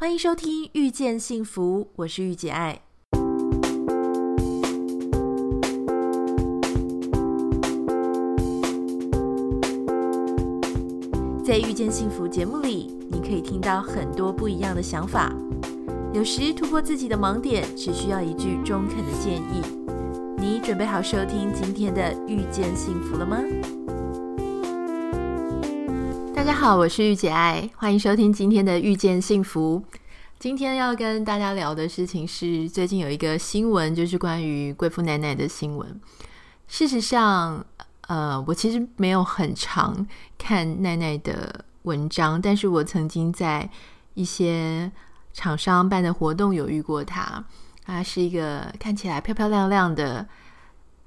欢迎收听《遇见幸福》，我是御姐爱。在《遇见幸福》节目里，你可以听到很多不一样的想法。有时突破自己的盲点，只需要一句中肯的建议。你准备好收听今天的《遇见幸福》了吗？大家好，我是玉姐爱，欢迎收听今天的《遇见幸福》。今天要跟大家聊的事情是，最近有一个新闻，就是关于贵妇奈奈的新闻。事实上，呃，我其实没有很常看奈奈的文章，但是我曾经在一些厂商办的活动有遇过她，她是一个看起来漂漂亮亮的，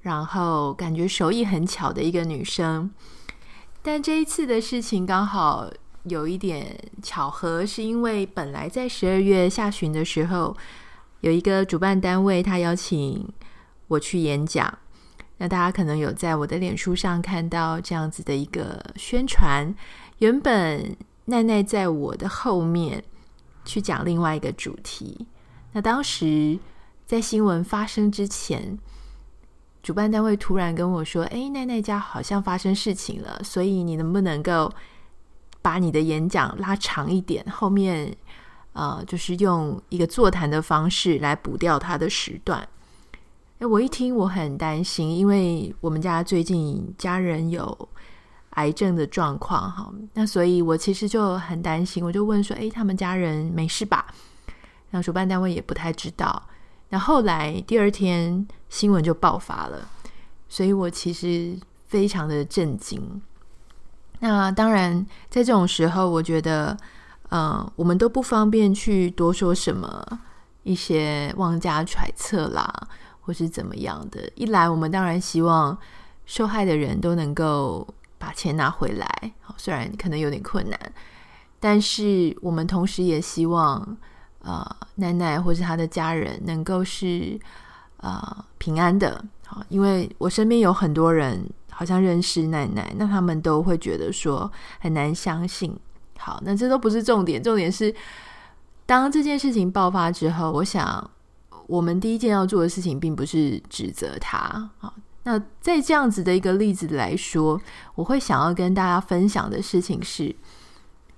然后感觉手艺很巧的一个女生。但这一次的事情刚好有一点巧合，是因为本来在十二月下旬的时候，有一个主办单位他邀请我去演讲。那大家可能有在我的脸书上看到这样子的一个宣传。原本奈奈在我的后面。去讲另外一个主题。那当时在新闻发生之前，主办单位突然跟我说：“哎，奈奈家好像发生事情了，所以你能不能够把你的演讲拉长一点？后面呃，就是用一个座谈的方式来补掉他的时段。”哎，我一听我很担心，因为我们家最近家人有。癌症的状况，哈，那所以我其实就很担心，我就问说：“诶，他们家人没事吧？”那主办单位也不太知道。那后来第二天新闻就爆发了，所以我其实非常的震惊。那当然，在这种时候，我觉得，呃，我们都不方便去多说什么一些妄加揣测啦，或是怎么样的。一来，我们当然希望受害的人都能够。把钱拿回来，虽然可能有点困难，但是我们同时也希望，呃，奶奶或是他的家人能够是呃平安的。好，因为我身边有很多人好像认识奶奶，那他们都会觉得说很难相信。好，那这都不是重点，重点是当这件事情爆发之后，我想我们第一件要做的事情，并不是指责他。好。那在这样子的一个例子来说，我会想要跟大家分享的事情是，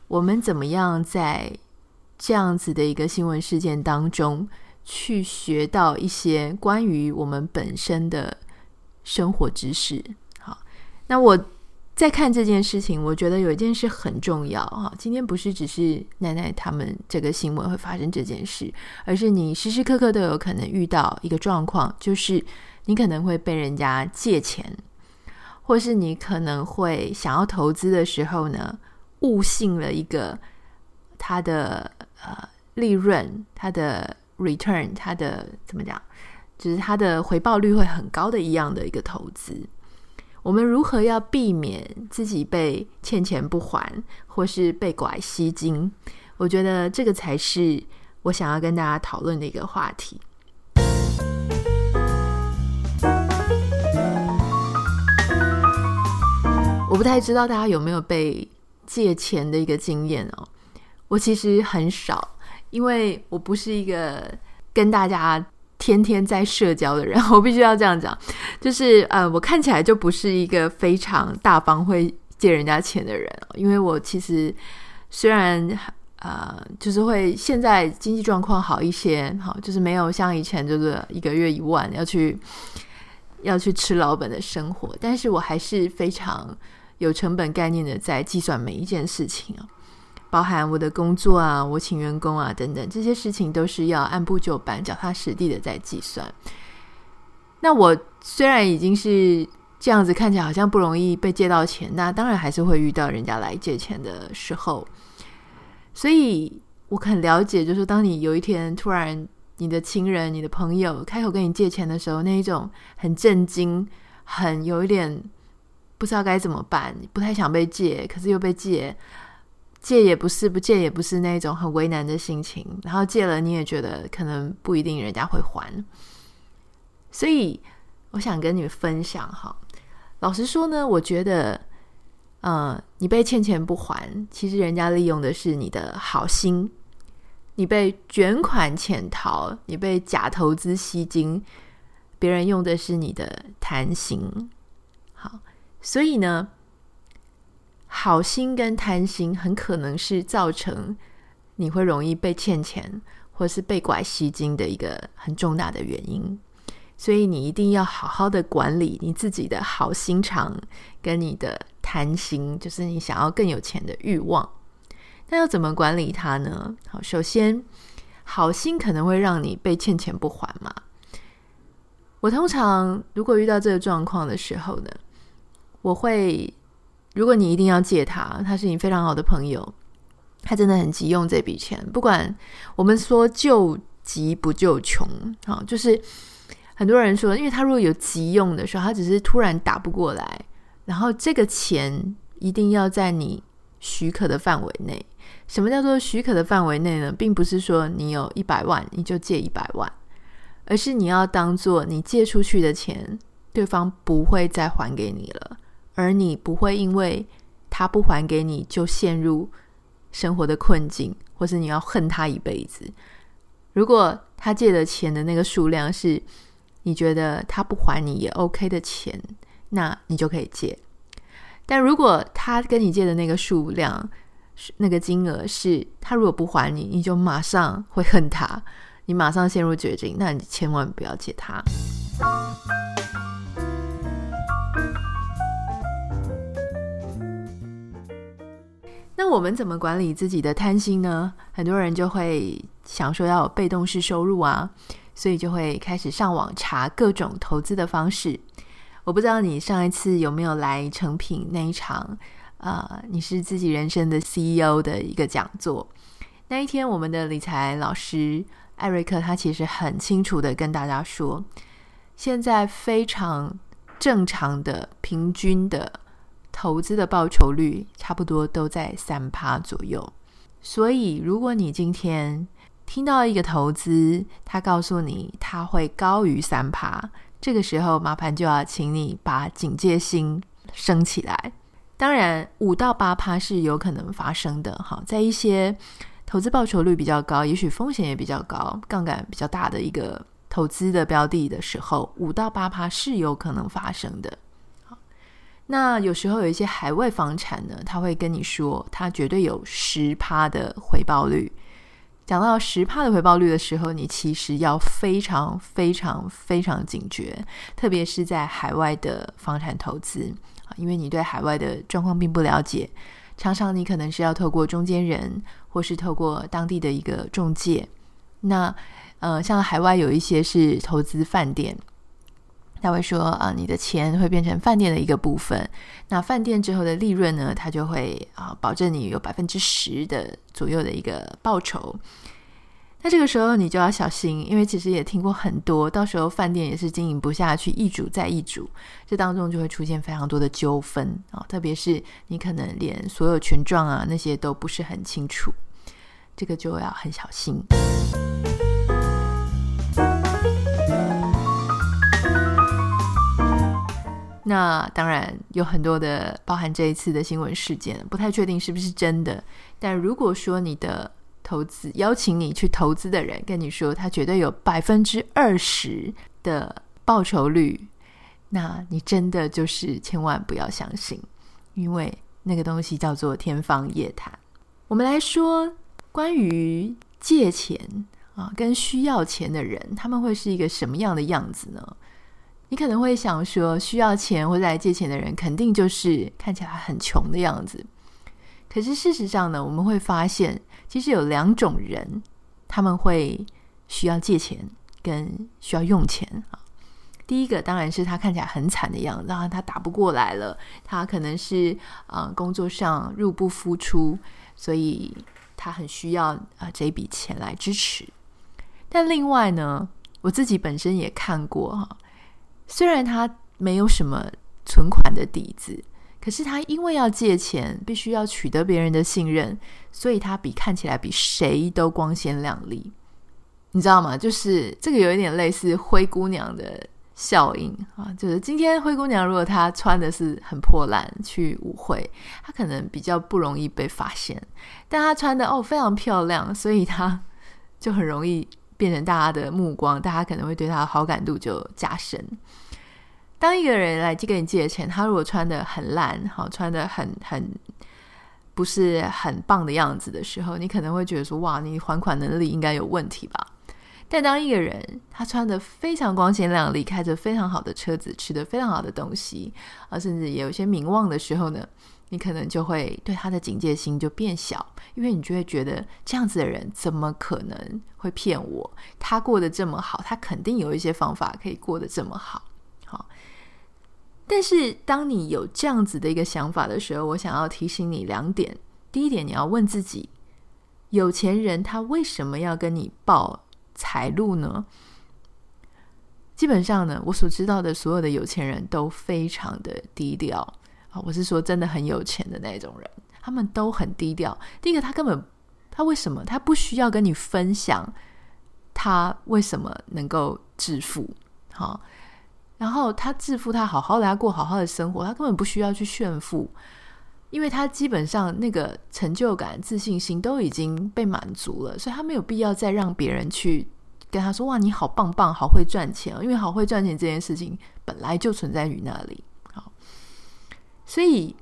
我们怎么样在这样子的一个新闻事件当中，去学到一些关于我们本身的生活知识。好，那我在看这件事情，我觉得有一件事很重要哈。今天不是只是奶奶他们这个新闻会发生这件事，而是你时时刻刻都有可能遇到一个状况，就是。你可能会被人家借钱，或是你可能会想要投资的时候呢，误信了一个他的呃利润、它的 return、它的怎么讲，就是它的回报率会很高的一样的一个投资。我们如何要避免自己被欠钱不还，或是被拐吸金？我觉得这个才是我想要跟大家讨论的一个话题。我不太知道大家有没有被借钱的一个经验哦。我其实很少，因为我不是一个跟大家天天在社交的人。我必须要这样讲，就是呃，我看起来就不是一个非常大方会借人家钱的人。因为我其实虽然呃，就是会现在经济状况好一些，好，就是没有像以前就是一个月一万要去要去吃老本的生活，但是我还是非常。有成本概念的在计算每一件事情啊，包含我的工作啊，我请员工啊等等，这些事情都是要按部就班、脚踏实地的在计算。那我虽然已经是这样子，看起来好像不容易被借到钱，那当然还是会遇到人家来借钱的时候。所以我很了解，就是当你有一天突然你的亲人、你的朋友开口跟你借钱的时候，那一种很震惊、很有一点。不知道该怎么办，不太想被借，可是又被借，借也不是，不借也不是，那种很为难的心情。然后借了，你也觉得可能不一定人家会还，所以我想跟你们分享哈。老实说呢，我觉得，呃，你被欠钱不还，其实人家利用的是你的好心，你被卷款潜逃，你被假投资吸金，别人用的是你的贪心。好，所以呢，好心跟贪心很可能是造成你会容易被欠钱或是被拐吸金的一个很重大的原因。所以你一定要好好的管理你自己的好心肠跟你的贪心，就是你想要更有钱的欲望。那要怎么管理它呢？好，首先，好心可能会让你被欠钱不还嘛。我通常如果遇到这个状况的时候呢，我会，如果你一定要借他，他是你非常好的朋友，他真的很急用这笔钱，不管我们说救急不救穷，好，就是很多人说，因为他如果有急用的时候，他只是突然打不过来，然后这个钱一定要在你许可的范围内。什么叫做许可的范围内呢？并不是说你有一百万你就借一百万，而是你要当做你借出去的钱，对方不会再还给你了，而你不会因为他不还给你就陷入生活的困境，或是你要恨他一辈子。如果他借的钱的那个数量是你觉得他不还你也 OK 的钱，那你就可以借。但如果他跟你借的那个数量，那个金额是他如果不还你，你就马上会恨他，你马上陷入绝境，那你千万不要借他。那我们怎么管理自己的贪心呢？很多人就会想说要有被动式收入啊，所以就会开始上网查各种投资的方式。我不知道你上一次有没有来诚品那一场。啊、你是自己人生的 CEO 的一个讲座。那一天，我们的理财老师艾瑞克他其实很清楚的跟大家说，现在非常正常的平均的投资的报酬率差不多都在三趴左右。所以，如果你今天听到一个投资，他告诉你他会高于三趴，这个时候麻烦就要请你把警戒心升起来。当然，五到八趴是有可能发生的。哈，在一些投资报酬率比较高，也许风险也比较高、杠杆比较大的一个投资的标的的时候，五到八趴是有可能发生的。那有时候有一些海外房产呢，他会跟你说，他绝对有十趴的回报率。讲到十趴的回报率的时候，你其实要非常非常非常警觉，特别是在海外的房产投资啊。因为你对海外的状况并不了解，常常你可能是要透过中间人，或是透过当地的一个中介。那呃，像海外有一些是投资饭店，他会说啊、你的钱会变成饭店的一个部分。那饭店之后的利润呢，他就会啊、保证你有百分之十的左右的一个报酬。那这个时候你就要小心，因为其实也听过很多，到时候饭店也是经营不下去，易主再易主，这当中就会出现非常多的纠纷啊，特别是你可能连所有权状啊那些都不是很清楚，这个就要很小心。那当然有很多的，包含这一次的新闻事件，不太确定是不是真的，但如果说你的。投资邀请你去投资的人跟你说，他绝对有百分之二十的报酬率，那你真的就是千万不要相信，因为那个东西叫做天方夜谭。我们来说关于借钱啊，跟需要钱的人，他们会是一个什么样的样子呢？你可能会想说，需要钱或者来借钱的人，肯定就是看起来很穷的样子。可是事实上呢，我们会发现，其实有两种人，他们会需要借钱跟需要用钱啊。第一个当然是他看起来很惨的样子，然他打不过来了，他可能是啊工作上入不敷出，所以他很需要啊这笔钱来支持。但另外呢，我自己本身也看过哈，虽然他没有什么存款的底子。可是他因为要借钱，必须要取得别人的信任，所以他比看起来比谁都光鲜亮丽，你知道吗？就是这个有一点类似灰姑娘的效应啊，就是今天灰姑娘如果她穿的是很破烂去舞会，她可能比较不容易被发现，但她穿的哦非常漂亮，所以她 就很容易变成大家的目光，大家可能会对他的好感度就加深。当一个人来跟你借钱，他如果穿得很烂，好，穿得很很不是很棒的样子的时候，你可能会觉得说：哇，你还款能力应该有问题吧？但当一个人他穿得非常光鲜亮丽，开着非常好的车子，吃得非常好的东西，啊，甚至也有些名望的时候呢，你可能就会对他的警戒心就变小，因为你就会觉得这样子的人怎么可能会骗我？他过得这么好，他肯定有一些方法可以过得这么好。好，但是当你有这样子的一个想法的时候，我想要提醒你两点：第一点，你要问自己，有钱人他为什么要跟你报？财路呢？基本上呢，我所知道的所有的有钱人都非常的低调我是说，真的很有钱的那种人，他们都很低调。第一个，他根本他为什么他不需要跟你分享他为什么能够致富？好，然后他致富，他好好的，他过好好的生活，他根本不需要去炫富。因为他基本上那个成就感、自信心都已经被满足了，所以他没有必要再让别人去跟他说：“哇，你好棒棒，好会赚钱！”因为好会赚钱这件事情本来就存在于那里。所以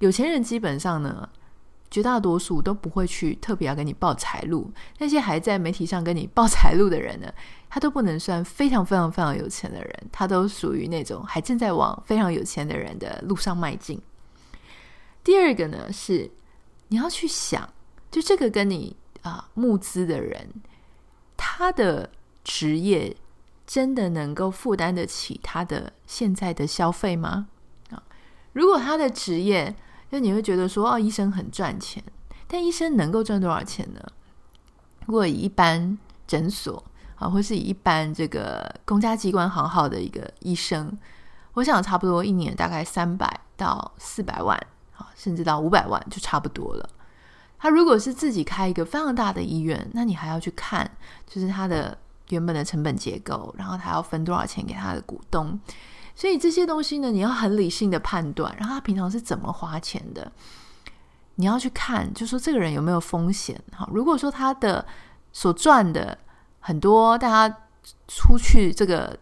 有钱人基本上呢，绝大多数都不会去特别要跟你报财路。那些还在媒体上跟你报财路的人呢，他都不能算非常非常非常有钱的人，他都属于那种还正在往非常有钱的人的路上迈进。第二个呢，是你要去想，就这个跟你啊募资的人，他的职业真的能够负担得起他的现在的消费吗？如果他的职业，就你会觉得说，哦，医生很赚钱，但医生能够赚多少钱呢？如果以一般诊所啊，或是以一般这个公家机关行号的一个医生，我想差不多一年大概三百到四百万啊。甚至到五百万就差不多了。他如果是自己开一个非常大的医院，那你还要去看，就是他的原本的成本结构，然后他要分多少钱给他的股东。所以这些东西呢，你要很理性的判断，然后他平常是怎么花钱的，你要去看，就说这个人有没有风险。好，如果说他的所赚的很多，大家出去这个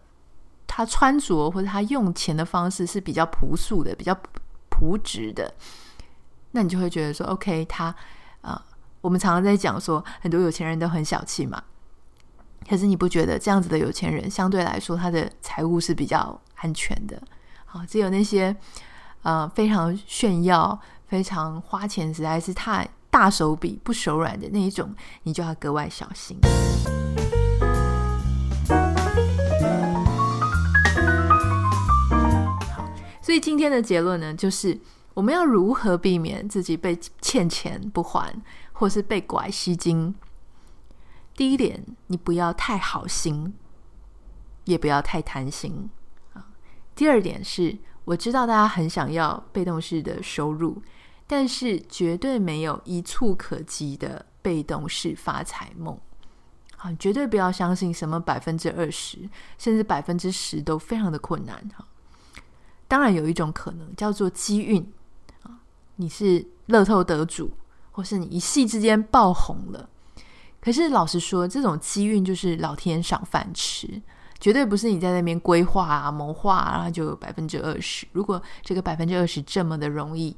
他穿着或者他用钱的方式是比较朴素的，比较。朴质的，那你就会觉得说，OK，他啊、我们常常在讲说，很多有钱人都很小气嘛。可是你不觉得这样子的有钱人，相对来说，他的财务是比较安全的？好，只有那些呃非常炫耀、非常花钱实在是太大手笔、不手软的那一种，你就要格外小心。所以今天的结论呢，就是我们要如何避免自己被欠钱不还，或是被拐吸金。第一点，你不要太好心，也不要太贪心。第二点是，我知道大家很想要被动式的收入，但是绝对没有一触可及的被动式发财梦啊！绝对不要相信什么百分之二十，甚至百分之十都非常的困难哈。当然有一种可能叫做机运啊，你是乐透得主，或是你一夕之间爆红了。可是老实说，这种机运就是老天赏饭吃，绝对不是你在那边规划啊、谋划啊，就有百分之二十。如果这个百分之二十这么的容易，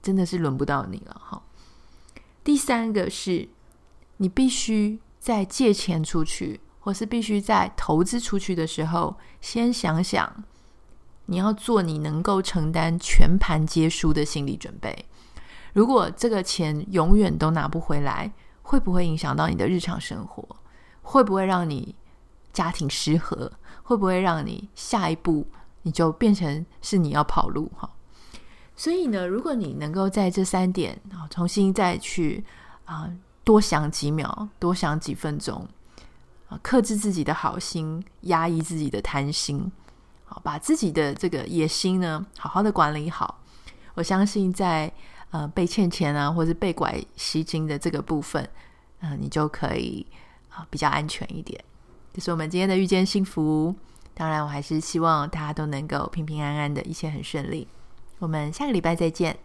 真的是轮不到你了哈。第三个是，你必须在借钱出去，或是必须在投资出去的时候，先想想。你要做你能够承担全盘皆输的心理准备。如果这个钱永远都拿不回来，会不会影响到你的日常生活？会不会让你家庭失和？会不会让你下一步你就变成是你要跑路？哈，所以呢，如果你能够在这三点啊重新再去啊多想几秒，多想几分钟啊，克制自己的好心，压抑自己的贪心。好，把自己的这个野心呢，好好的管理好。我相信在呃被欠钱啊，或者被拐吸金的这个部分，嗯、呃，你就可以啊、呃、比较安全一点。这是我们今天的遇见幸福。当然，我还是希望大家都能够平平安安的，一切很顺利。我们下个礼拜再见。